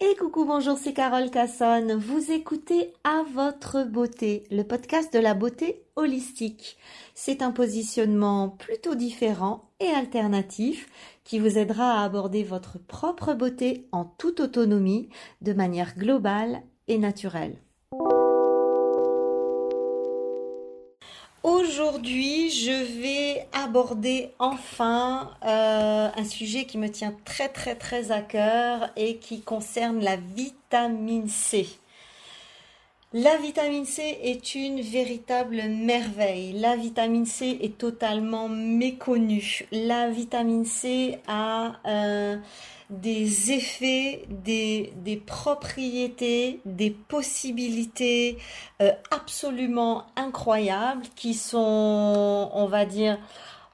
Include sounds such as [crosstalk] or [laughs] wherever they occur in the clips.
Et coucou, bonjour, c'est Carole Cassonne. Vous écoutez À votre beauté, le podcast de la beauté holistique. C'est un positionnement plutôt différent et alternatif qui vous aidera à aborder votre propre beauté en toute autonomie, de manière globale et naturelle. Aujourd'hui, je vais aborder enfin euh, un sujet qui me tient très très très à cœur et qui concerne la vitamine C. La vitamine C est une véritable merveille. La vitamine C est totalement méconnue. La vitamine C a euh, des effets, des, propriétés, des possibilités euh, absolument incroyables qui sont, on va dire,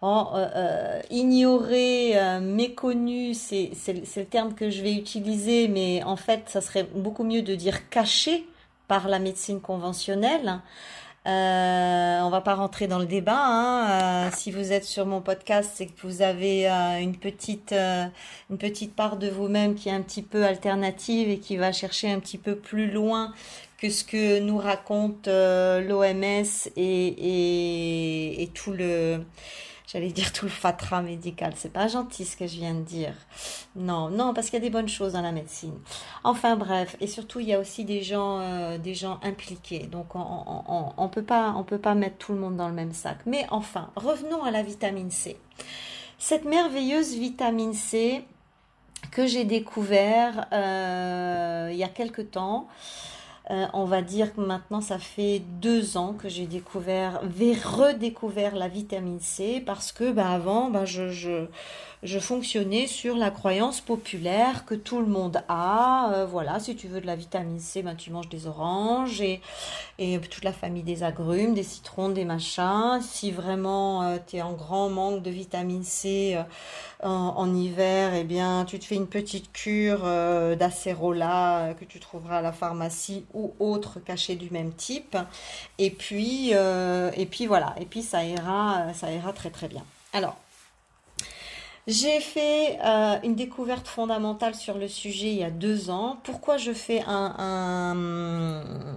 euh, euh, ignorées, méconnues, c'est le terme que je vais utiliser, mais en fait, ça serait beaucoup mieux de dire cachées par la médecine conventionnelle. Euh, on va pas rentrer dans le débat. Hein. Euh, si vous êtes sur mon podcast, c'est que vous avez euh, une petite euh, une petite part de vous-même qui est un petit peu alternative et qui va chercher un petit peu plus loin que ce que nous raconte l'OMS et, et, et tout le J'allais dire tout le fatras médical. C'est pas gentil ce que je viens de dire. Non, non, parce qu'il y a des bonnes choses dans la médecine. Enfin bref, et surtout il y a aussi des gens, euh, impliqués. Donc on, on peut pas mettre tout le monde dans le même sac. Mais enfin, revenons à la vitamine C. Cette merveilleuse vitamine C que j'ai découvert euh, il y a quelque temps. Euh, on va dire que maintenant ça fait deux ans que j'ai découvert, redécouvert la vitamine C parce que bah, avant bah, je, je, je fonctionnais sur la croyance populaire que tout le monde a. Euh, voilà, si tu veux de la vitamine C, ben, tu manges des oranges et, toute la famille des agrumes, des citrons, des machins. Si vraiment euh, tu es en grand manque de vitamine C euh, en, hiver, eh bien, tu te fais une petite cure d'acérola que tu trouveras à la pharmacie ou autre cachet du même type. Et puis, et puis voilà, et puis ça ira, ça ira très très bien. Alors, j'ai fait euh, une découverte fondamentale sur le sujet il y a deux ans. Pourquoi je fais un,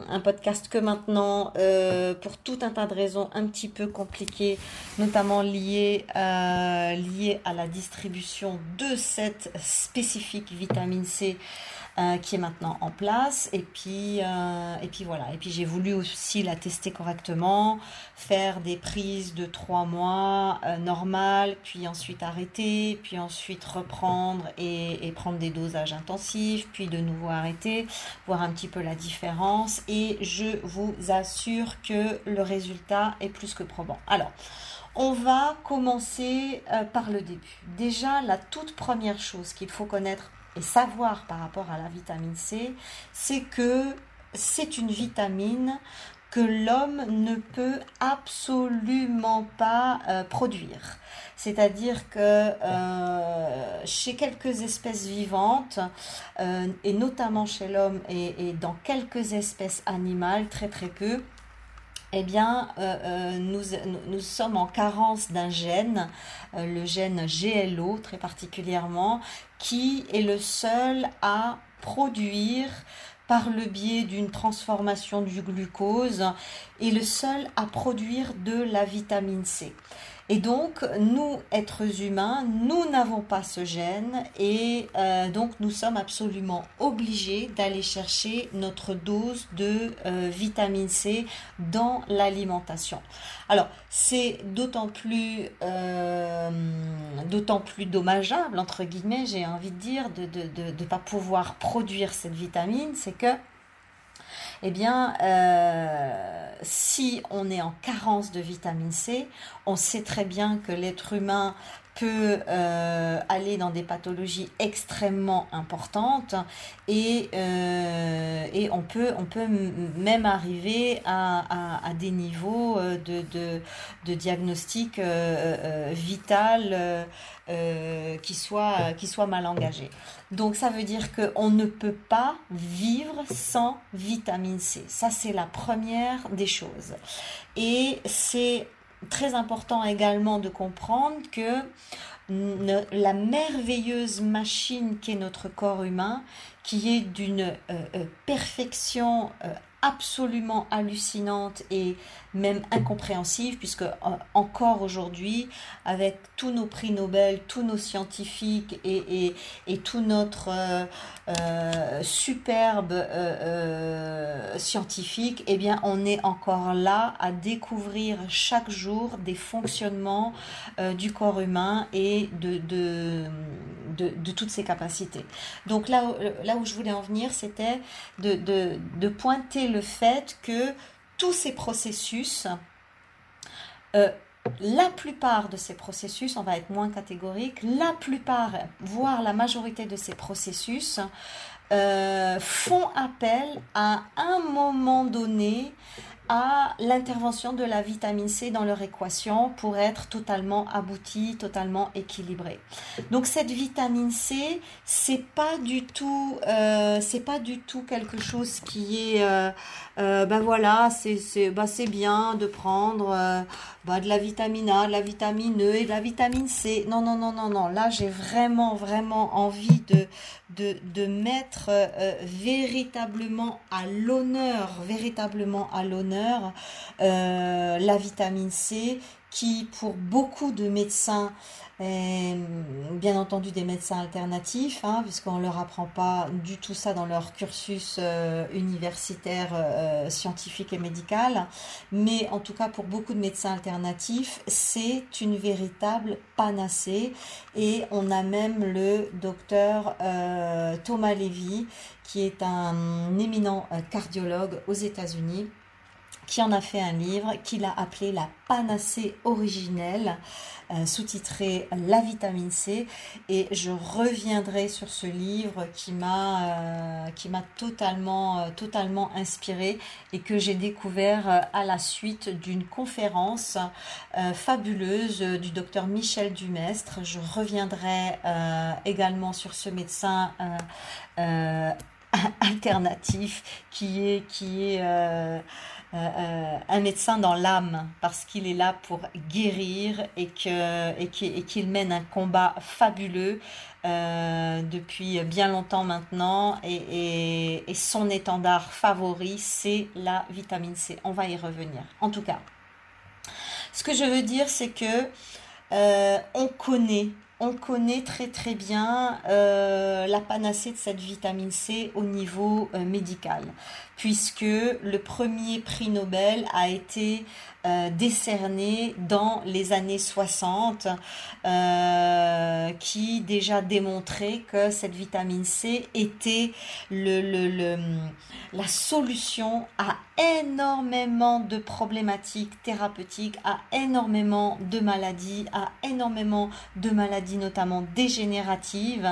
un, podcast que maintenant euh, Pour tout un tas de raisons un petit peu compliquées, notamment liées, euh, liées à la distribution de cette spécifique vitamine C euh, qui est maintenant en place. Et puis, euh, et puis voilà. Et puis j'ai voulu aussi la tester correctement, faire des prises de trois mois euh, normales, puis ensuite arrêter, puis ensuite reprendre et, et, prendre des dosages intensifs, puis de nouveau arrêter, voir un petit peu la différence. Et je vous assure que le résultat est plus que probant. Alors, on va commencer par le début. Déjà, la toute première chose qu'il faut connaître et savoir par rapport à la vitamine C, c'est que c'est une vitamine que l'homme ne peut absolument pas euh, produire. C'est-à-dire que euh, chez quelques espèces vivantes, euh, et notamment chez l'homme et, dans quelques espèces animales, très très peu, eh bien, nous, nous, sommes en carence d'un gène, le gène GLO très particulièrement, qui est le seul à produire par le biais d'une transformation du glucose et le seul à produire de la vitamine C. Et donc, nous, êtres humains, nous n'avons pas ce gène et euh, donc nous sommes absolument obligés d'aller chercher notre dose de euh, vitamine C dans l'alimentation. Alors, c'est d'autant plus, euh, d'autant plus dommageable, entre guillemets, j'ai envie de dire, de ne de, de, pas pouvoir produire cette vitamine, c'est que eh bien, euh, si on est en carence de vitamine C, on sait très bien que l'être humain peut euh, aller dans des pathologies extrêmement importantes et, euh, et on, peut, on peut même arriver à, à, des niveaux euh, de, de, diagnostic vital qui, soient, qui soient mal engagés. Donc ça veut dire qu'on ne peut pas vivre sans vitamine C. Ça c'est la première des choses. Et c'est très important également de comprendre que la merveilleuse machine qu'est notre corps humain, qui est d'une euh, euh, perfection absolument hallucinante et même incompréhensive, puisque euh, encore aujourd'hui, avec tous nos prix Nobel, tous nos scientifiques et, et, et tout notre euh, euh, superbe scientifique, eh bien, on est encore là à découvrir chaque jour des fonctionnements du corps humain et de, de, de, de, toutes ses capacités. Donc là, là où je voulais en venir, c'était de, de pointer le fait que ces processus, euh, la plupart de ces processus, on va être moins catégorique, la plupart, voire la majorité de ces processus, euh, font appel à un moment donné à l'intervention de la vitamine C dans leur équation pour être totalement aboutie, totalement équilibrée. Donc cette vitamine C, c'est pas du tout, euh, c'est pas du tout quelque chose qui est, euh, euh, ben voilà, c'est c'est c'est bien de prendre bah, de la vitamine A, de la vitamine E et de la vitamine C. Non non non non non. Là j'ai vraiment vraiment envie de de, mettre véritablement à l'honneur, véritablement à l'honneur euh, la vitamine C, qui pour beaucoup de médecins, bien entendu des médecins alternatifs, hein, puisqu'on ne leur apprend pas du tout ça dans leur cursus euh, universitaire, euh, scientifique et médical, mais en tout cas pour beaucoup de médecins alternatifs, c'est une véritable panacée. Et on a même le docteur Thomas Levy, qui est un éminent cardiologue aux États-Unis qui en a fait un livre qu'il a appelé La panacée originelle, euh, sous-titré La vitamine C. Et je reviendrai sur ce livre qui m'a euh, qui m'a totalement euh, totalement inspiré et que j'ai découvert à la suite d'une conférence fabuleuse du docteur Michel Dumestre. Je reviendrai également sur ce médecin [laughs] alternatif qui est qui est euh, euh, un médecin dans l'âme parce qu'il est là pour guérir et que et qu'il mène un combat fabuleux euh, depuis bien longtemps maintenant et, et, son étendard favori c'est la vitamine C. On va y revenir. En tout cas, ce que je veux dire c'est que on connaît on connaît très très bien euh, la panacée de cette vitamine C au niveau euh, médical, puisque le premier prix Nobel a été euh, décerné dans les années 60 euh, qui déjà démontrait que cette vitamine C était le, la solution à énormément de problématiques thérapeutiques, à énormément de maladies, à énormément de maladies notamment dégénératives.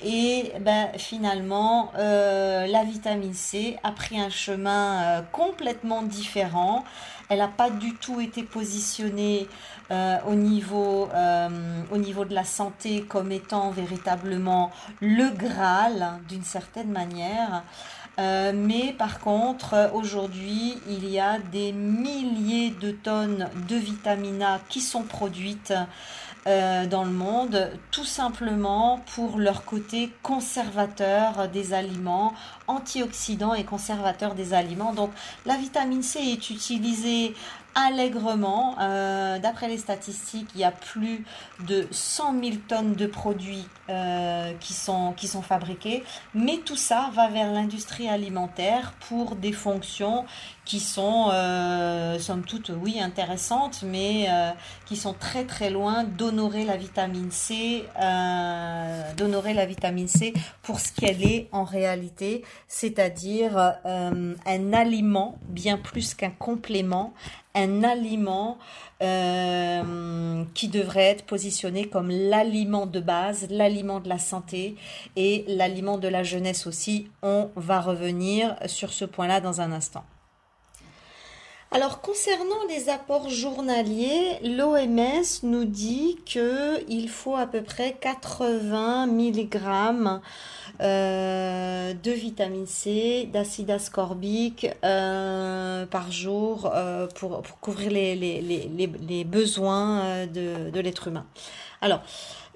Et ben, finalement, euh, la vitamine C a pris un chemin complètement différent. Elle n'a pas du tout été positionnée euh, au, niveau, euh, au niveau de la santé comme étant véritablement le Graal d'une certaine manière. Euh, mais par contre, aujourd'hui, il y a des milliers de tonnes de vitamine A qui sont produites euh, dans le monde, tout simplement pour leur côté conservateur des aliments, antioxydant et conservateur des aliments. Donc la vitamine C est utilisée allègrement. Euh, d'après les statistiques, il y a plus de 100 000 tonnes de produits euh, qui, sont, qui sont fabriqués. Mais tout ça va vers l'industrie alimentaire pour des fonctions qui sont, euh, somme toute, oui, intéressantes, mais euh, qui sont très très loin d'honorer la vitamine C, d'honorer la vitamine C pour ce qu'elle est en réalité, c'est-à-dire un aliment bien plus qu'un complément, un aliment euh, qui devrait être positionné comme l'aliment de base, l'aliment de la santé et l'aliment de la jeunesse aussi. On va revenir sur ce point-là dans un instant. Alors concernant les apports journaliers, l'OMS nous dit qu'il faut à peu près 80 mg euh, de vitamine C, d'acide ascorbique euh, par jour euh, pour, pour, couvrir les, les, les, les besoins de, de l'être humain. Alors,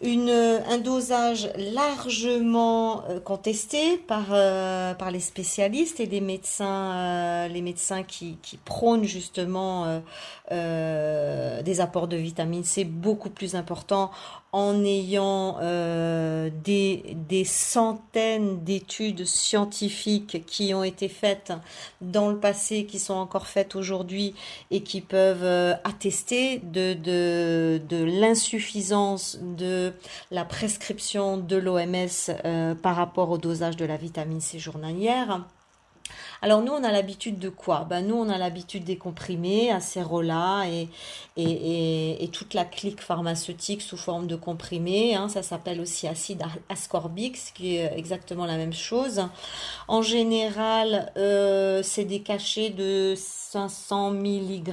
une, un dosage largement euh, contesté par, euh, par les spécialistes et les médecins, euh, les médecins qui, prônent justement des apports de vitamine C beaucoup plus importants en ayant des, des centaines d'études scientifiques qui ont été faites dans le passé, qui sont encore faites aujourd'hui et qui peuvent attester de, de, de l'insuffisance de la prescription de l'OMS euh, par rapport au dosage de la vitamine C journalière. Alors nous, on a l'habitude de quoi? Ben, Nous, on a l'habitude des comprimés, acérola et, et, et, toute la clique pharmaceutique sous forme de comprimés. Hein. ça s'appelle aussi acide ascorbique, ce qui est exactement la même chose. En général, euh, c'est des cachets de 500 mg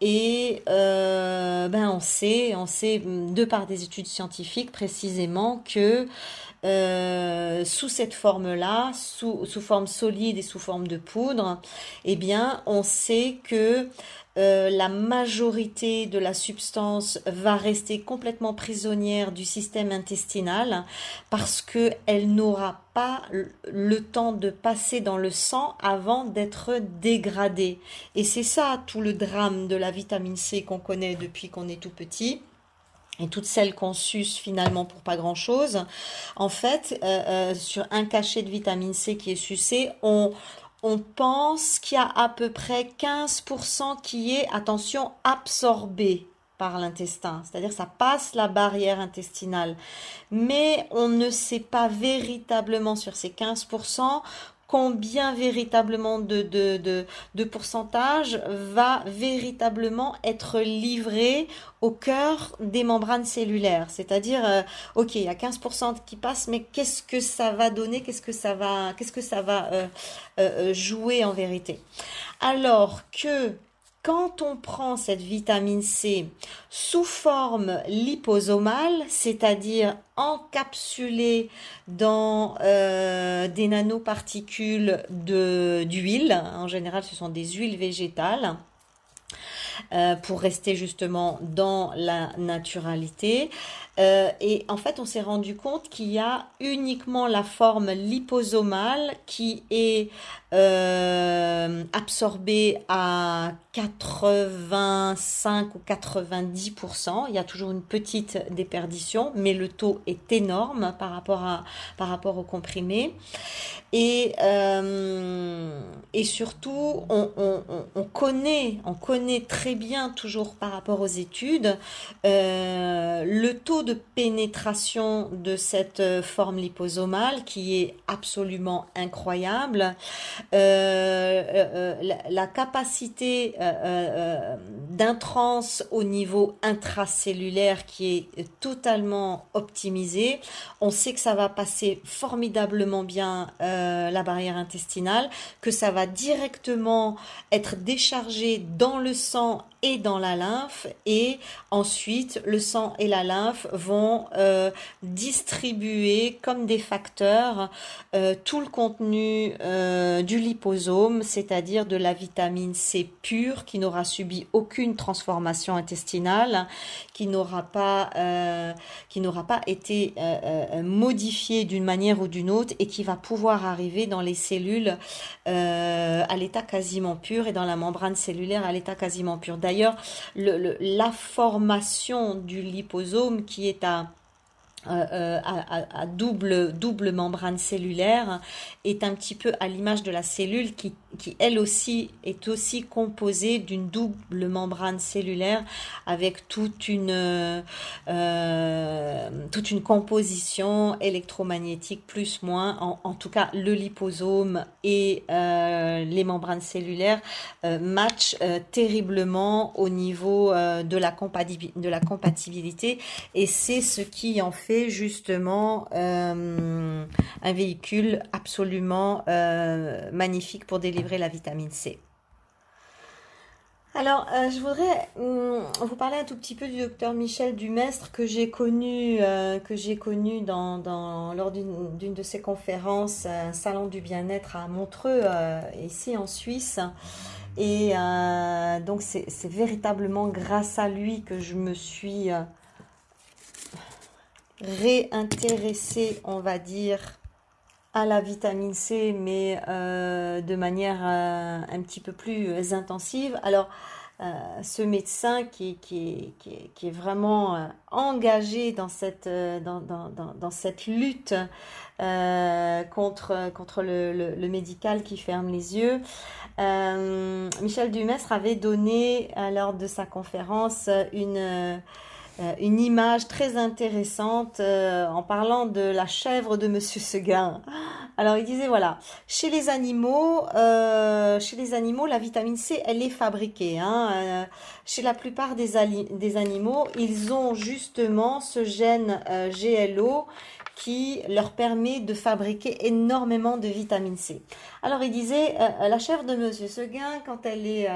et euh, ben on sait, on sait de par des études scientifiques précisément que euh, sous cette forme-là, sous, sous, forme solide et sous forme de poudre, eh bien, on sait que euh, la majorité de la substance va rester complètement prisonnière du système intestinal parce qu'elle n'aura pas le temps de passer dans le sang avant d'être dégradée. Et c'est ça tout le drame de la vitamine C qu'on connaît depuis qu'on est tout petit et toutes celles qu'on suce finalement pour pas grand chose. En fait, euh, euh, sur un cachet de vitamine C qui est sucé, on, pense qu'il y a à peu près 15% qui est, attention, absorbé par l'intestin, c'est-à-dire ça passe la barrière intestinale. Mais on ne sait pas véritablement sur ces 15% combien véritablement de, de, de, pourcentage va véritablement être livré au cœur des membranes cellulaires. C'est-à-dire, euh, ok, il y a 15% qui passent, mais qu'est-ce que ça va donner? Qu'est-ce que ça va, qu'est-ce que ça va euh, euh, jouer en vérité? Alors que quand on prend cette vitamine C sous forme liposomale, c'est-à-dire encapsulée dans euh, des nanoparticules d'huile, en général ce sont des huiles végétales, euh, pour rester justement dans la naturalité, euh, et en fait, on s'est rendu compte qu'il y a uniquement la forme liposomale qui est euh, absorbée à 85 ou 90%. Il y a toujours une petite déperdition, mais le taux est énorme par rapport, à, par rapport au comprimé. Et, et surtout, on, on, on, connaît, on connaît très bien, toujours par rapport aux études, le taux de pénétration de cette euh, forme liposomale qui est absolument incroyable. Euh, euh, la, capacité d'intrance au niveau intracellulaire qui est totalement optimisée. On sait que ça va passer formidablement bien la barrière intestinale, que ça va directement être déchargé dans le sang don't et dans la lymphe et ensuite le sang et la lymphe vont euh, distribuer comme des facteurs euh, tout le contenu euh, du liposome, c'est-à-dire de la vitamine C pure qui n'aura subi aucune transformation intestinale, qui n'aura pas qui n'aura pas été modifiée d'une manière ou d'une autre et qui va pouvoir arriver dans les cellules à l'état quasiment pur et dans la membrane cellulaire à l'état quasiment pur. La formation du liposome qui est à euh, euh, double membrane cellulaire est un petit peu à l'image de la cellule qui, qui, elle aussi est aussi composée d'une double membrane cellulaire avec toute une, euh, toute une composition électromagnétique plus moins en, tout cas le liposome et les membranes cellulaires matchent terriblement au niveau de, la de la compatibilité. Et c'est ce qui en fait justement euh, un véhicule absolument euh, magnifique pour délivrer la vitamine C. Alors, euh, je voudrais hum, vous parler un tout petit peu du docteur Michel Dumestre que j'ai connu, que j'ai connu dans, lors d'une de ses conférences, un salon du bien-être à Montreux, ici en Suisse. Et donc, c'est véritablement grâce à lui que je me suis réintéresser, on va dire, la vitamine C, mais euh, de manière euh, un petit peu plus intensive. Alors, euh, ce médecin qui, est vraiment engagé dans cette, lutte contre, contre le, le, médical qui ferme les yeux. Michel Dumestre avait donné, lors de sa conférence, une euh, une image très intéressante euh, en parlant de la chèvre de Monsieur Seguin. [gasps] Alors il disait voilà, chez les animaux, euh, chez les animaux, la vitamine C, elle est fabriquée. Hein, chez la plupart des, des, animaux, ils ont justement ce gène GLO qui leur permet de fabriquer énormément de vitamine C. Alors il disait, la chèvre de Monsieur Seguin, quand elle est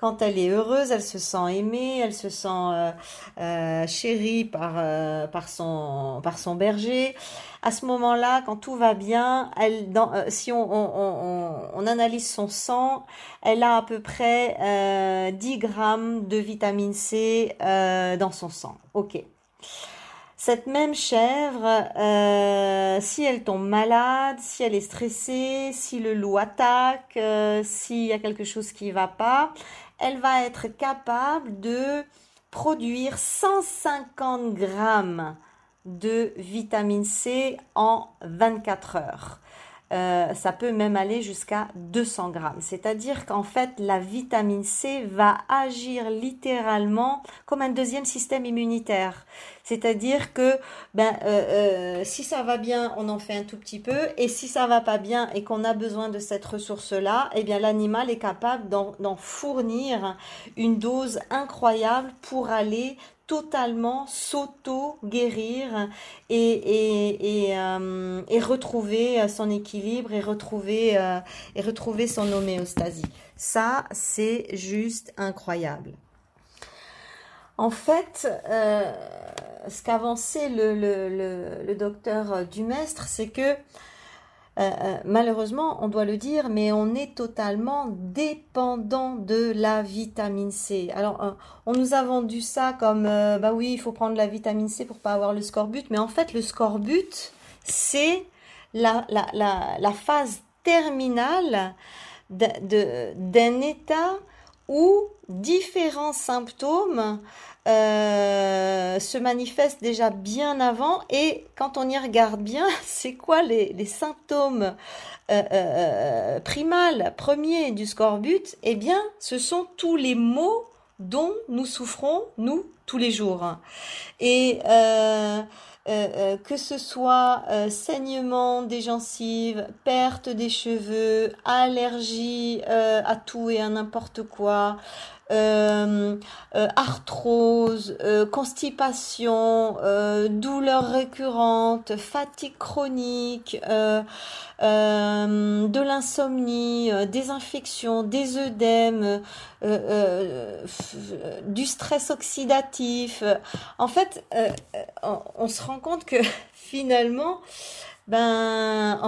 quand elle est heureuse, elle se sent aimée, elle se sent euh, euh, chérie par, euh, par, son, berger. À ce moment-là, quand tout va bien, si on, on, on, analyse son sang, elle a à peu près 10 grammes de vitamine C dans son sang. Ok. Cette même chèvre, si elle tombe malade, si elle est stressée, si le loup attaque, s'il y a quelque chose qui ne va pas, elle va être capable de produire 150 grammes de vitamine C en 24 heures. Euh, ça peut même aller jusqu'à 200 grammes. C'est-à-dire qu'en fait, la vitamine C va agir littéralement comme un deuxième système immunitaire. C'est-à-dire que ben, euh, euh, si ça va bien, on en fait un tout petit peu, et si ça va pas bien et qu'on a besoin de cette ressource-là, eh bien l'animal est capable d'en fournir une dose incroyable pour aller totalement s'auto-guérir et, euh, et, retrouver son équilibre et retrouver, euh, et retrouver son homéostasie. Ça, c'est juste incroyable. En fait, euh, ce qu'avançait le, le, docteur Dumestre, c'est que euh, euh, malheureusement, on doit le dire, mais on est totalement dépendant de la vitamine C. Alors, euh, on nous a vendu ça comme, bah oui, il faut prendre la vitamine C pour pas avoir le scorbut, mais en fait, le scorbut, c'est la, la, la, phase terminale d'un état où différents symptômes euh, se manifeste déjà bien avant et quand on y regarde bien, [laughs] c'est quoi les, symptômes euh, euh, primals, premiers du scorbut? Eh bien, ce sont tous les maux dont nous souffrons, nous, tous les jours. Et euh, euh, que ce soit euh, saignement des gencives, perte des cheveux, allergie à tout et à n'importe quoi, euh, euh, arthrose, euh, constipation, douleurs récurrentes, fatigue chronique, de l'insomnie, des infections, des œdèmes, du stress oxydatif. En fait, on se rend compte que [laughs] finalement, ben,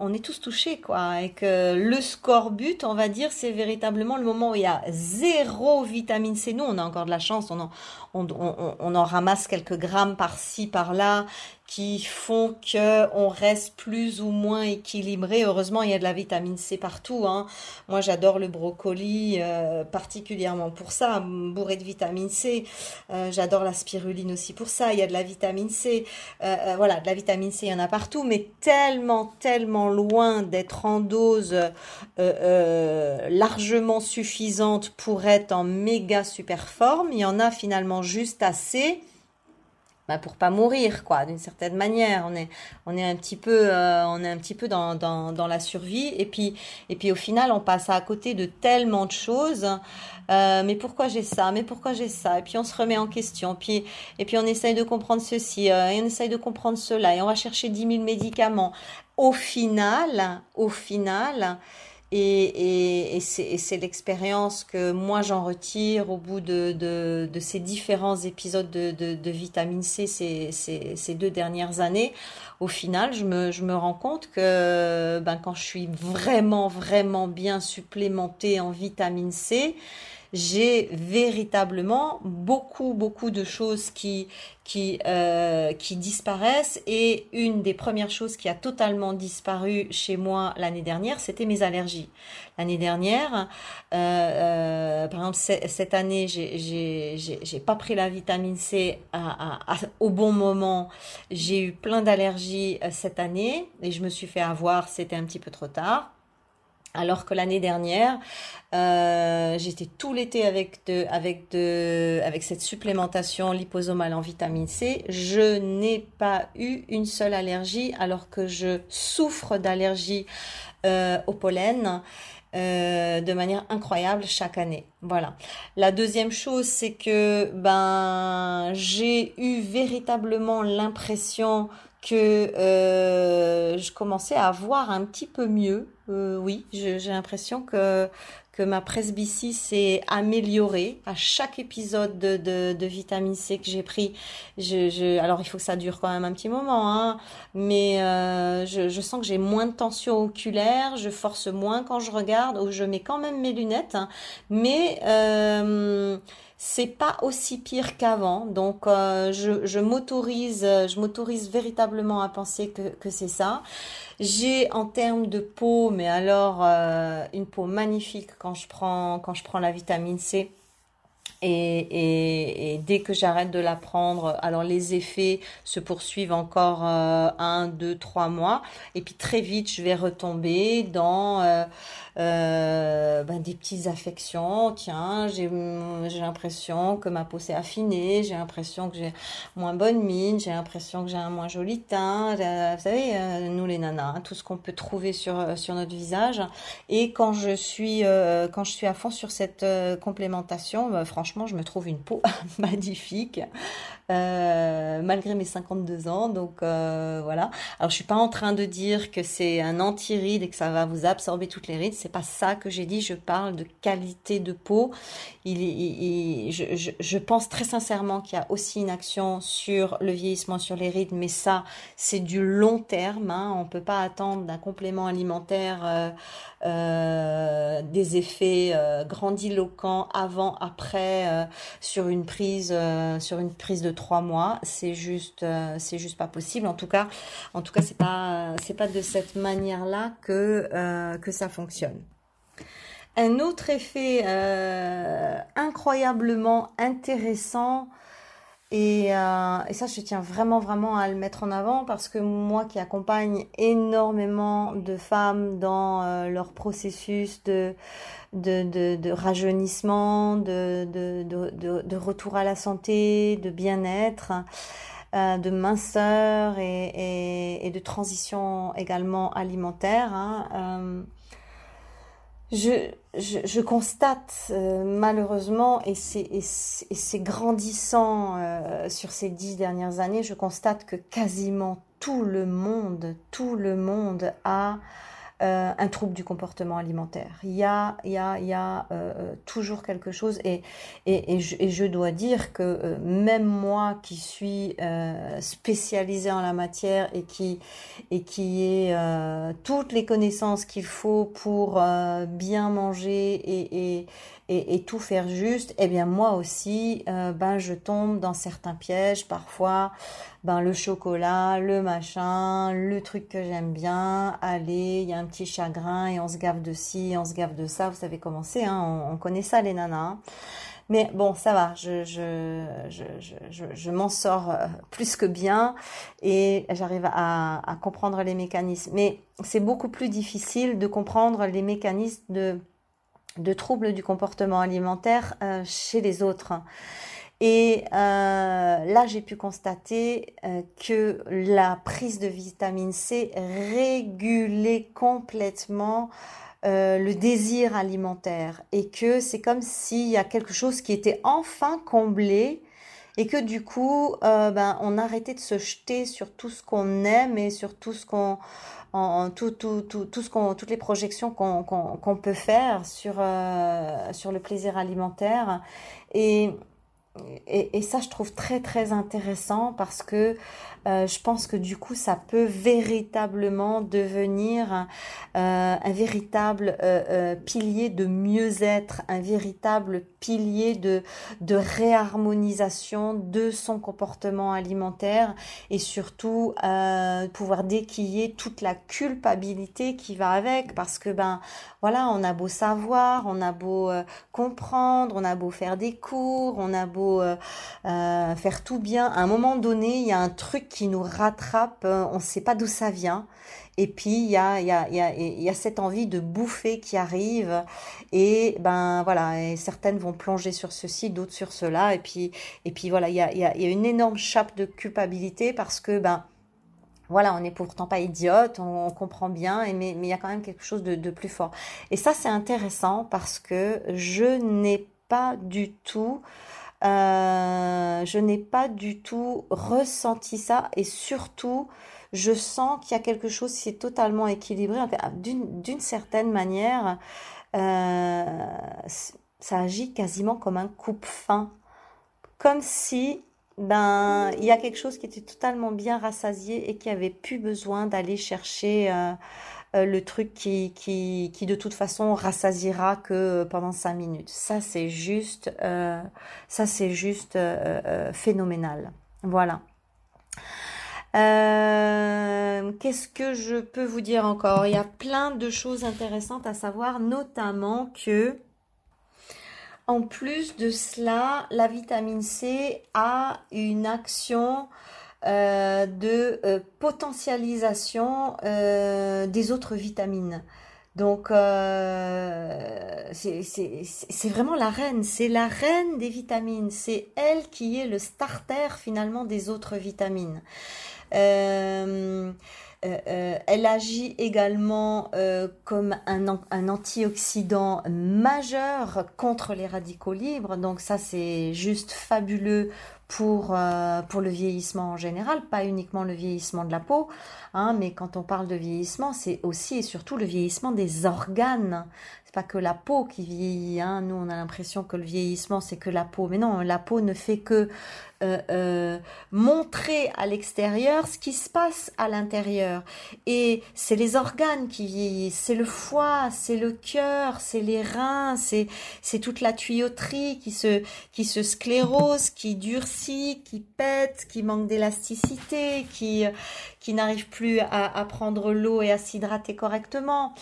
on, est tous touchés, quoi. Et que le scorbut, on va dire, c'est véritablement le moment où il y a zéro vitamine C. Nous, on a encore de la chance, on en, on en ramasse quelques grammes par-ci, par-là qui font que on reste plus ou moins équilibré. Heureusement, il y a de la vitamine C partout. Hein. Moi, j'adore le brocoli, euh, particulièrement pour ça, bourré de vitamine C. Euh, j'adore la spiruline aussi pour ça. Il y a de la vitamine C. Euh, voilà, de la vitamine C, il y en a partout, mais tellement, tellement loin d'être en dose largement suffisante pour être en méga super forme. Il y en a finalement juste assez pour pas mourir quoi d'une certaine manière. On est on est un petit peu euh, on est un petit peu dans, dans, dans, la survie. Et puis et puis au final on passe à côté de tellement de choses. Euh, mais pourquoi j'ai ça? Mais pourquoi j'ai ça? Et puis on se remet en question. Puis et puis on essaye de comprendre ceci euh, et on essaye de comprendre cela. Et on va chercher 10 000 médicaments. Au final au final et, et, c'est l'expérience que moi j'en retire au bout de, de, de, ces différents épisodes de, de, de vitamine C ces, ces, ces, deux dernières années. Au final, je me, je me rends compte que ben, quand je suis vraiment, vraiment bien supplémentée en vitamine C, j'ai véritablement beaucoup, beaucoup de choses qui, qui, euh, qui disparaissent. Et une des premières choses qui a totalement disparu chez moi l'année dernière, c'était mes allergies. L'année dernière, euh, euh, par exemple, cette année, j'ai pas pris la vitamine C au bon moment. J'ai eu plein d'allergies cette année et je me suis fait avoir, c'était un petit peu trop tard. Alors que l'année dernière, euh, j'étais tout l'été avec avec avec cette supplémentation liposomale en vitamine C. Je n'ai pas eu une seule allergie, alors que je souffre d'allergie euh, au pollen. Euh, de manière incroyable chaque année. Voilà. La deuxième chose, c'est que ben j'ai eu véritablement l'impression que euh, je commençais à voir un petit peu mieux. Euh, oui, j'ai l'impression que que ma presbytie s'est améliorée à chaque épisode de, de, de vitamine C que j'ai pris. Je, je, alors il faut que ça dure quand même un petit moment, hein, mais euh, je, je, sens que j'ai moins de tension oculaire, je force moins quand je regarde, ou je mets quand même mes lunettes, hein, mais euh, c'est pas aussi pire qu'avant. Donc euh, je, m'autorise, je m'autorise véritablement à penser que, que c'est ça. J'ai en termes de peau, mais alors euh, une peau magnifique quand je prends quand je prends la vitamine C. Et, dès que j'arrête de la prendre, alors les effets se poursuivent encore euh, un, deux, trois mois. Et puis très vite, je vais retomber dans euh, euh, ben, des petites affections. Tiens, j'ai l'impression que ma peau s'est affinée, j'ai l'impression que j'ai moins bonne mine, j'ai l'impression que j'ai un moins joli teint. Vous savez, nous les nanas, hein, tout ce qu'on peut trouver sur sur notre visage. Et quand je suis quand je suis à fond sur cette complémentation, ben, franchement, je me trouve une peau [laughs] magnifique. malgré mes 52 ans. Donc voilà. Alors je suis pas en train de dire que c'est un anti-ride et que ça va vous absorber toutes les rides c'est pas ça que j'ai dit. Je parle de qualité de peau. Il, je, je, pense très sincèrement qu'il y a aussi une action sur le vieillissement, sur les rides, mais ça, c'est du long terme. Hein. On peut pas attendre d'un complément alimentaire euh, euh, des effets euh, grandiloquents avant, après, sur une prise, sur une prise de trois mois. C'est juste, c'est juste pas possible. En tout cas, en tout cas, c'est pas, c'est pas de cette manière-là que que ça fonctionne. Un autre effet euh, incroyablement intéressant, et, euh, ça je tiens vraiment vraiment à le mettre en avant parce que moi qui accompagne énormément de femmes dans euh, leur processus de, de, de, rajeunissement, de, de, retour à la santé, de bien-être, de minceur et, et, de transition également alimentaire. Hein, je, je, je, constate euh, malheureusement, et c'est grandissant euh, sur ces dix dernières années, je constate que quasiment tout le monde, tout le monde a euh, un trouble du comportement alimentaire. Il y a, il y a, il y a euh, euh, toujours quelque chose et, je, dois dire que même moi qui suis spécialisée en la matière et qui, et qui ai toutes les connaissances qu'il faut pour bien manger et, et, et, tout faire juste, eh bien moi aussi, euh, ben je tombe dans certains pièges. Parfois, ben le chocolat, le machin, le truc que j'aime bien. Allez, il y a un petit chagrin et on se gave de ci, on se gave de ça. Vous savez comment c'est, hein, on, on, connaît ça les nanas. Hein. Mais bon, ça va, je, je, je, je, je m'en sors euh, plus que bien et j'arrive à, à comprendre les mécanismes. Mais c'est beaucoup plus difficile de comprendre les mécanismes de de troubles du comportement alimentaire euh, chez les autres. Et euh, là, j'ai pu constater euh, que la prise de vitamine C régulait complètement le désir alimentaire et que c'est comme s'il y a quelque chose qui était enfin comblé et que du coup, ben, on arrêtait de se jeter sur tout ce qu'on aime et sur tout ce qu'on en, tout, tout, tout, tout ce qu'on, toutes les projections qu'on, qu'on, peut faire sur, euh, sur le plaisir alimentaire. Et, et, ça, je trouve très très intéressant parce que euh, je pense que du coup, ça peut véritablement devenir euh, un véritable euh, pilier de mieux-être, un véritable pilier de, de réharmonisation de son comportement alimentaire et surtout pouvoir déquiller toute la culpabilité qui va avec parce que ben voilà, on a beau savoir, on a beau comprendre, on a beau faire des cours, on a beau euh, euh, faire tout bien. À un moment donné, il y a un truc qui nous rattrape, euh, on ne sait pas d'où ça vient. Et puis, il y a, cette envie de bouffer qui arrive. Et ben voilà, certaines vont plonger sur ceci, d'autres sur cela. Et puis, et puis voilà, il y a, une énorme chape de culpabilité parce que ben voilà, on n'est pourtant pas idiote, on, comprend bien, mais il y a quand même quelque chose de plus fort. Et ça, c'est intéressant parce que je n'ai pas du tout euh, je n'ai pas du tout ressenti ça et surtout, je sens qu'il y a quelque chose qui est totalement équilibré. D'une certaine manière, euh, ça agit quasiment comme un coupe-fin. Comme si ben il y a quelque chose qui était totalement bien rassasié et qui avait plus besoin d'aller chercher euh, euh, le truc qui, qui, qui de toute façon rassasiera que pendant cinq minutes. Ça c'est juste, euh, ça c'est juste euh, phénoménal. Voilà. Qu'est-ce que je peux vous dire encore? Il y a plein de choses intéressantes à savoir, notamment que en plus de cela, la vitamine C a une action euh, de euh, potentialisation euh, des autres vitamines. Donc c'est vraiment la reine, c'est la reine des vitamines, c'est elle qui est le starter finalement des autres vitamines. elle agit également comme un, un, antioxydant majeur contre les radicaux libres. Donc ça, c'est juste fabuleux pour, euh, pour le vieillissement en général, pas uniquement le vieillissement de la peau, hein, mais quand on parle de vieillissement, c'est aussi et surtout le vieillissement des organes pas que la peau qui vieillit. Hein. Nous, on a l'impression que le vieillissement, c'est que la peau. Mais non, la peau ne fait que euh, euh, montrer à l'extérieur ce qui se passe à l'intérieur. Et c'est les organes qui vieillissent, c'est le foie, c'est le cœur, c'est les reins, c'est c'est toute la tuyauterie qui se qui se sclérose, qui durcit, qui pète, qui manque d'élasticité, qui qui n'arrive plus à, à prendre l'eau et à s'hydrater correctement.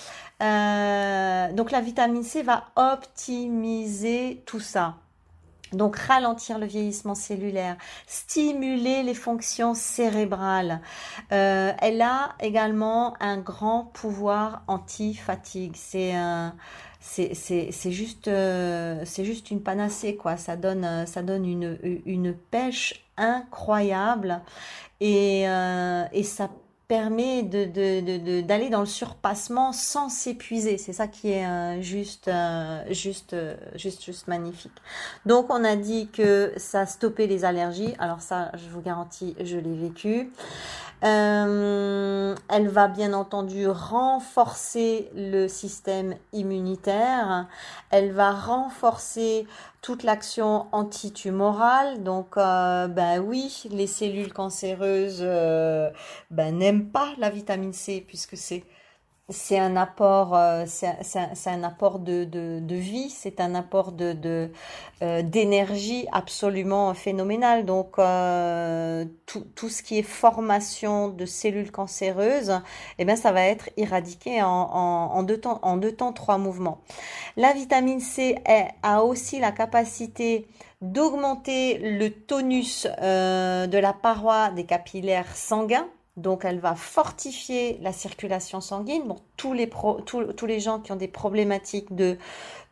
Euh, donc la vitamine C va optimiser tout ça. Donc ralentir le vieillissement cellulaire, stimuler les fonctions cérébrales. Euh, elle a également un grand pouvoir anti-fatigue. C'est c'est juste euh, c'est juste une panacée quoi. Ça donne ça donne une une pêche incroyable et et ça permet de, d'aller dans le surpassement sans s'épuiser. C'est ça qui est euh, juste, euh, juste, euh, juste, juste magnifique. Donc, on a dit que ça stoppait les allergies. Alors ça, je vous garantis, je l'ai vécu. elle va bien entendu renforcer le système immunitaire. Elle va renforcer toute l'action antitumorale. Donc, ben oui, les cellules cancéreuses ben, n'aiment pas la vitamine C puisque c'est c'est un apport, euh, c'est un, apport de, vie, c'est un apport de euh, d'énergie absolument phénoménal. Donc euh, tout, tout, ce qui est formation de cellules cancéreuses, eh ben ça va être éradiqué en, en, deux temps, en deux temps, trois mouvements. La vitamine C a aussi la capacité d'augmenter le tonus de la paroi des capillaires sanguins donc, elle va fortifier la circulation sanguine. Bon, tous les, tous, les gens qui ont des problématiques de,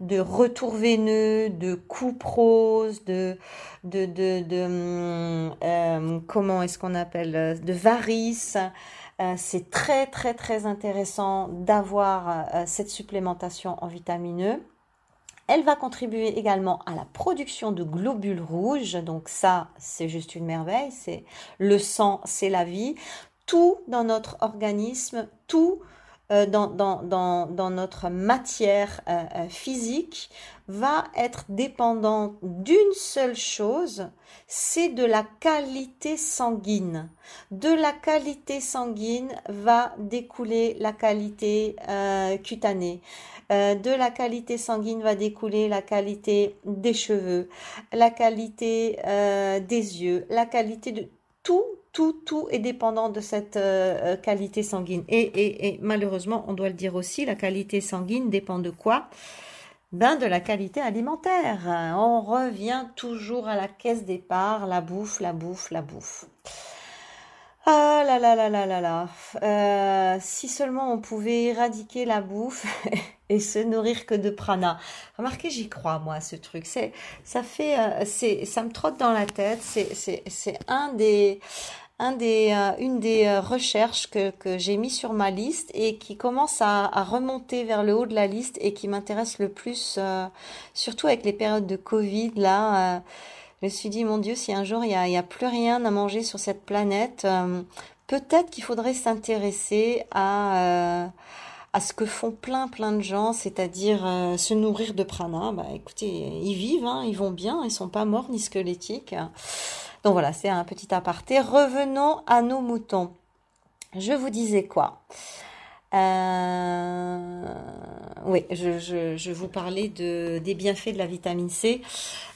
de retour veineux, de coupe rose, de, de, de, hum, euh, comment est-ce qu'on appelle, euh, de varices, euh, c'est très, très, très intéressant d'avoir cette supplémentation en vitamineux. Elle va contribuer également à la production de globules rouges. Donc ça, c'est juste une merveille. C'est le sang, c'est la vie tout dans notre organisme, tout euh, dans, notre matière euh, euh, physique va être dépendant d'une seule chose, c'est de la qualité sanguine. De la qualité sanguine va découler la qualité cutanée. de la qualité sanguine va découler la qualité des cheveux, la qualité des yeux, la qualité de tout tout, est dépendant de cette euh, euh, qualité sanguine. Et, malheureusement, on doit le dire aussi, la qualité sanguine dépend de quoi? Ben, de la qualité alimentaire. On revient toujours à la caisse départ, la bouffe, la bouffe, la bouffe. Ah là là là là là là. Euh, si seulement on pouvait éradiquer la bouffe [laughs] et se nourrir que de prana. Remarquez, j'y crois moi ce truc. C'est, ça fait, c'est, ça me trotte dans la tête. C'est, c'est un des, un des, euh, une des euh, recherches que, que j'ai mis sur ma liste et qui commence à, à, remonter vers le haut de la liste et qui m'intéresse le plus, euh, surtout avec les périodes de Covid. Là, je me suis dit, mon Dieu, si un jour il n'y a, y a, plus rien à manger sur cette planète, peut-être qu'il faudrait s'intéresser à à ce que font plein plein de gens, c'est-à-dire se nourrir de prana. Bah écoutez, ils vivent, hein, ils vont bien, ils sont pas morts ni squelettiques. Donc voilà, c'est un petit aparté. Revenons à nos moutons. Je vous disais quoi? Euh, oui, je, je, je, vous parlais de, des bienfaits de la vitamine C.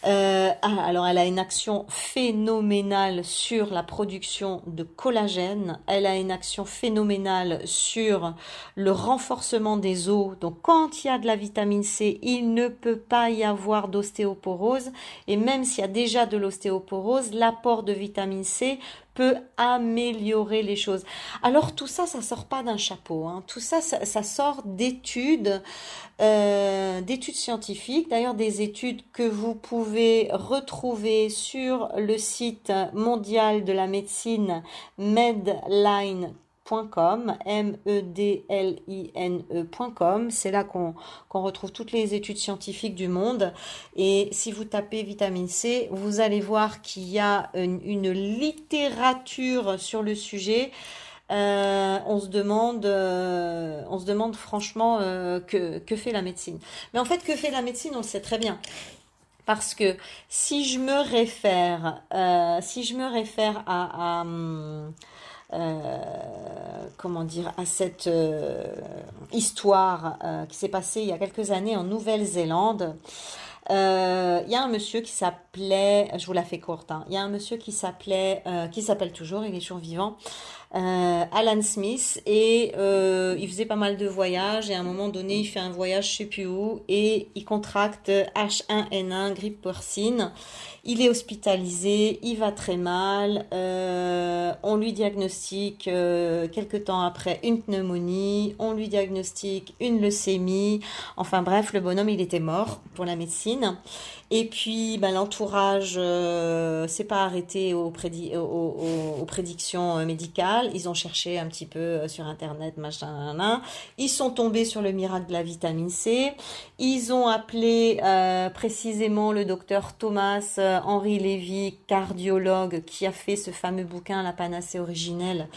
Euh, ah, alors, elle a une action phénoménale sur la production de collagène. Elle a une action phénoménale sur le renforcement des os. Donc, quand il y a de la vitamine C, il ne peut pas y avoir d'ostéoporose. Et même s'il y a déjà de l'ostéoporose, l'apport de vitamine C peut améliorer les choses. Alors tout ça, ça sort pas d'un chapeau. Hein. Tout ça, ça, sort d'études, euh, d'études scientifiques. D'ailleurs, des études que vous pouvez retrouver sur le site mondial de la médecine Medline M-E-D-L-I-N-E.com. C'est là qu'on retrouve toutes les études scientifiques du monde. Et si vous tapez vitamine C, vous allez voir qu'il y a une, littérature sur le sujet. Euh, on se demande, euh, on se demande franchement euh, que, fait la médecine. Mais en fait, que fait la médecine, on le sait très bien. Parce que si je me réfère, si je me réfère à, à hum, comment dire, à cette euh, histoire euh, qui s'est passée il y a quelques années en Nouvelle-Zélande. Il y a un monsieur qui s'appelait, je vous la fais courte, hein, il y a un monsieur qui s'appelait, qui s'appelle toujours, il est toujours vivant, Alan Smith, et il faisait pas mal de voyages, et à un moment donné, il fait un voyage je sais plus où, et il contracte H1N1, grippe porcine, il est hospitalisé, il va très mal. Euh, on lui diagnostique euh, quelques temps après une pneumonie. On lui diagnostique une leucémie. Enfin bref, le bonhomme il était mort pour la médecine. Et puis ben, l'entourage euh, s'est pas arrêté aux, prédictions euh, médicales. Ils ont cherché un petit peu euh, sur internet, machin, Ils sont tombés sur le miracle de la vitamine C. Ils ont appelé précisément le docteur Thomas Henri Lévy, cardiologue, qui a fait ce fameux bouquin La panacée originelle,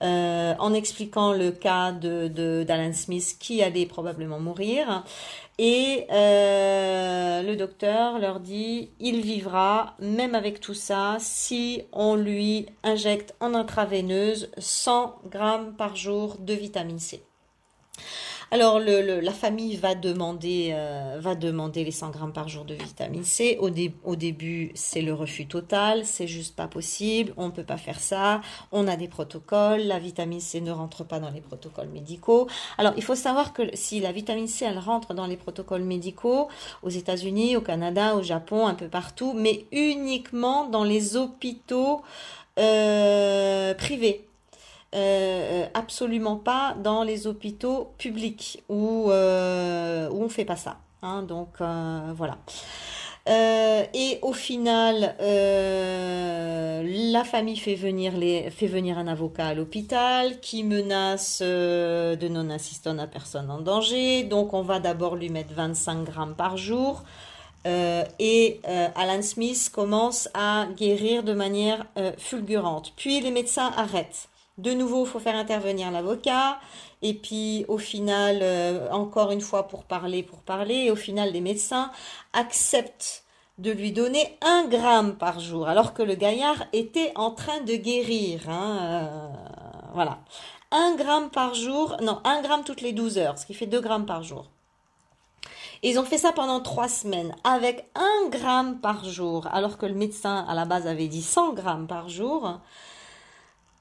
en expliquant le cas de d'Alan Smith qui allait probablement mourir. Et euh, le docteur leur dit, il vivra même avec tout ça si on lui injecte en intraveineuse 100 grammes par jour de vitamine C. Alors le, la famille va demander, euh, va demander les 100 grammes par jour de vitamine C. Au, au début, c'est le refus total, c'est juste pas possible, on ne peut pas faire ça, on a des protocoles, la vitamine C ne rentre pas dans les protocoles médicaux. Alors il faut savoir que si la vitamine C, elle rentre dans les protocoles médicaux, aux États-Unis, au Canada, au Japon, un peu partout, mais uniquement dans les hôpitaux euh, privés. Euh, absolument pas dans les hôpitaux publics où, euh, où on fait pas ça. Hein, donc euh, voilà. et au final, la famille fait venir, les, fait venir un avocat à l'hôpital qui menace de non-assistance à personne en danger. Donc on va d'abord lui mettre 25 grammes par jour. et Alan Smith commence à guérir de manière fulgurante. Puis les médecins arrêtent De nouveau, il faut faire intervenir l'avocat. Et puis, au final, euh, encore une fois, pour parler, pour parler. Et au final, les médecins acceptent de lui donner un gramme par jour, alors que le gaillard était en train de guérir. Hein, euh, voilà. Un gramme par jour, non, un gramme toutes les 12 heures, ce qui fait deux grammes par jour. ils ont fait ça pendant trois semaines, avec un gramme par jour, alors que le médecin à la base avait dit 100 grammes par jour.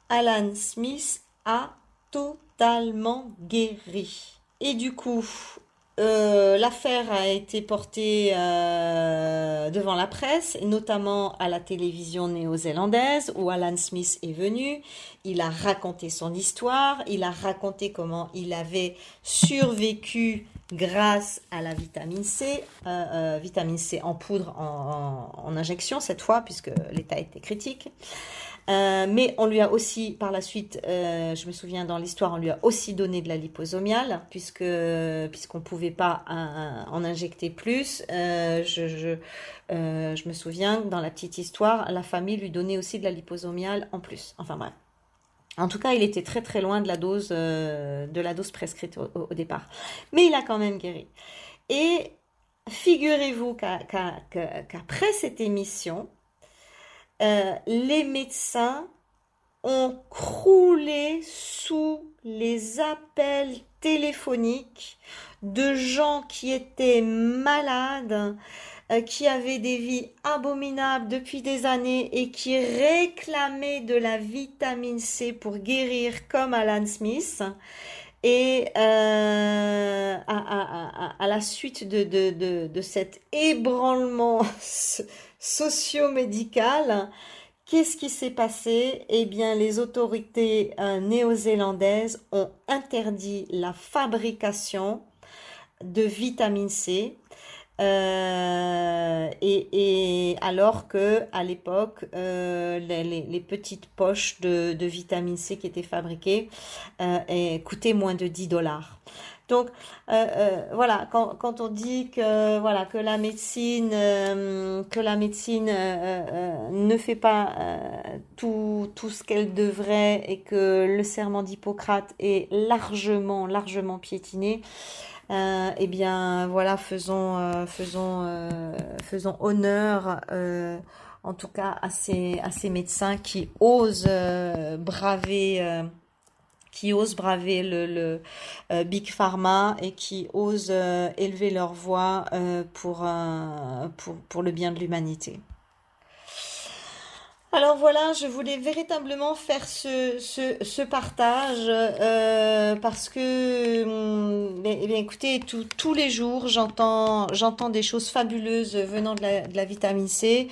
Alan Smith a totalement guéri. Et du coup, euh, l'affaire a été portée euh, devant la presse, notamment à la télévision néo-zélandaise, où Alan Smith est venu. Il a raconté son histoire, il a raconté comment il avait survécu grâce à la vitamine C, euh, vitamine C en poudre, en injection cette fois, puisque l'état était critique. Euh, mais on lui a aussi, par la suite, euh, je me souviens dans l'histoire, on lui a aussi donné de la liposomiale, puisque puisqu'on pouvait pas en injecter plus. Euh, je, je, je me souviens dans la petite histoire, la famille lui donnait aussi de la liposomiale en plus. Enfin bref. En tout cas, il était très très loin de la dose, de la dose prescrite au, départ. Mais il a quand même guéri. Et figurez-vous qu'après cette émission, euh, les médecins ont croulé sous les appels téléphoniques de gens qui étaient malades, euh, qui avaient des vies abominables depuis des années et qui réclamaient de la vitamine C pour guérir comme Alan Smith. Et euh, à, la suite de, de, de cet ébranlement [laughs] socio-médicale. Qu'est-ce qui s'est passé? Eh bien, les autorités euh, néo-zélandaises ont interdit la fabrication de vitamine C. Euh, et, alors que à l'époque, euh, les, petites poches de, de, vitamine C qui étaient fabriquées coûtaient moins de 10 dollars. Donc euh, euh, voilà, quand, quand, on dit que voilà que la médecine euh, que la médecine ne fait pas tout, tout ce qu'elle devrait et que le serment d'Hippocrate est largement largement piétiné, eh bien voilà, faisons faisons faisons honneur en tout cas à ces à ces médecins qui osent braver qui osent braver le, euh, Big Pharma et qui osent euh, élever leur voix euh, pour, pour, pour le bien de l'humanité. Alors voilà, je voulais véritablement faire ce, partage parce que, hum, eh écoutez, tous les jours, j'entends, des choses fabuleuses venant de la, vitamine C.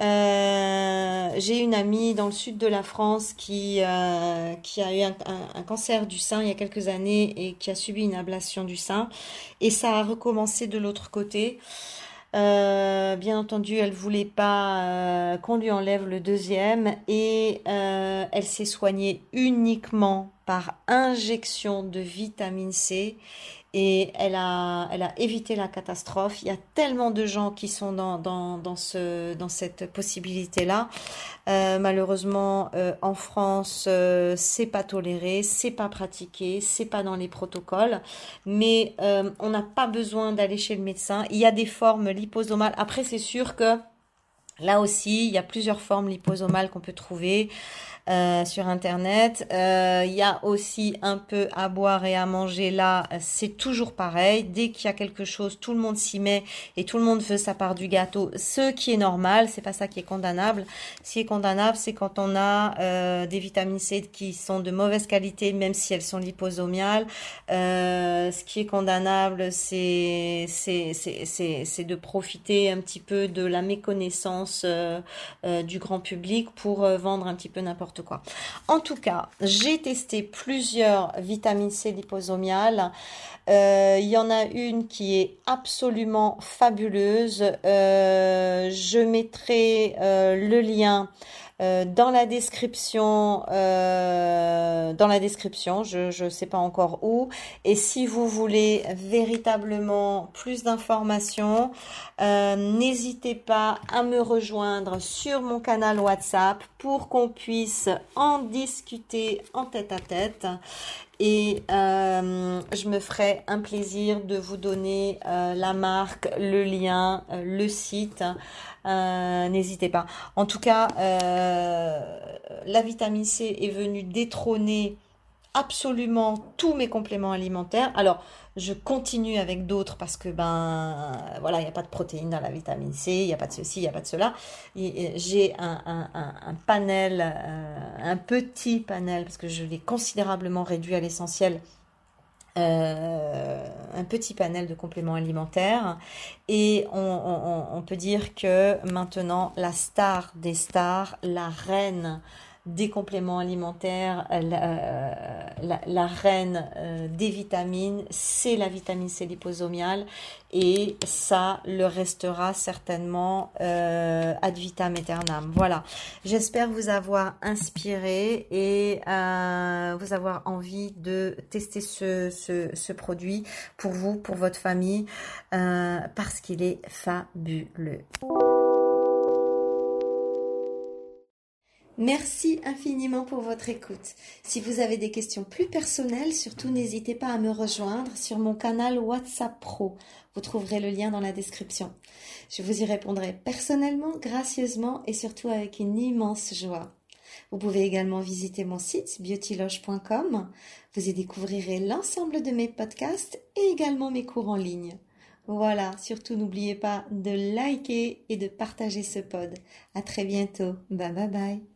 Euh, j'ai une amie dans le sud de la France qui, euh, a eu un, cancer du sein il y a quelques années et qui a subi une ablation du sein. Et ça a recommencé de l'autre côté. Euh, bien entendu, elle voulait pas euh, qu'on lui enlève le deuxième et euh, elle s'est soignée uniquement par injection de vitamine C et elle a, elle a évité la catastrophe. Il y a tellement de gens qui sont dans, dans, dans, ce, dans cette possibilité-là. Euh, malheureusement, euh, en France, euh, c'est pas toléré, c'est pas pratiqué, c'est pas dans les protocoles. Mais euh, on n'a pas besoin d'aller chez le médecin. Il y a des formes liposomales. Après, c'est sûr que là aussi, il y a plusieurs formes liposomales qu'on peut trouver. Euh, sur Internet. Euh, il y a aussi un peu à boire et à manger là. C'est toujours pareil. Dès qu'il y a quelque chose, tout le monde s'y met et tout le monde veut sa part du gâteau. Ce qui est normal, c'est pas ça qui est condamnable. Ce qui est condamnable, c'est quand on a euh, des vitamines C qui sont de mauvaise qualité, même si elles sont liposomiales. ce qui est condamnable, c'est c'est de profiter un petit peu de la méconnaissance du grand public pour vendre un petit peu n'importe quoi. En tout cas, j'ai testé plusieurs vitamines C liposomiales. Euh, il y en a une qui est absolument fabuleuse. Euh, je mettrai euh, le lien euh, dans la description, euh, dans la description, je ne sais pas encore où. Et si vous voulez véritablement plus d'informations, euh, n'hésitez pas à me rejoindre sur mon canal WhatsApp pour qu'on puisse en discuter en tête à tête et euh, je me ferai un plaisir de vous donner euh, la marque, le lien, euh, le site. N'hésitez pas. En tout cas, la vitamine C est venue détrôner absolument tous mes compléments alimentaires. Alors, je continue avec d'autres parce que ben voilà, il n'y a pas de protéines dans la vitamine C, il n'y a pas de ceci, il n'y a pas de cela. J'ai un, panel, un petit panel, parce que je l'ai considérablement réduit à l'essentiel. Euh, un petit panel de compléments alimentaires et on, on, peut dire que maintenant la star des stars, la reine des compléments alimentaires, euh, euh, la, reine euh, des vitamines, c'est la vitamine C liposomiale et ça le restera certainement ad vitam aeternam. Voilà, j'espère vous avoir inspiré et vous avoir envie de tester ce, produit pour vous, pour votre famille, parce qu'il est fabuleux. Merci infiniment pour votre écoute. Si vous avez des questions plus personnelles, surtout n'hésitez pas à me rejoindre sur mon canal WhatsApp Pro. Vous trouverez le lien dans la description. Je vous y répondrai personnellement, gracieusement et surtout avec une immense joie. Vous pouvez également visiter mon site beautyloge.com. Vous y découvrirez l'ensemble de mes podcasts et également mes cours en ligne. Voilà, surtout n'oubliez pas de liker et de partager ce pod. À très bientôt. Bye bye bye.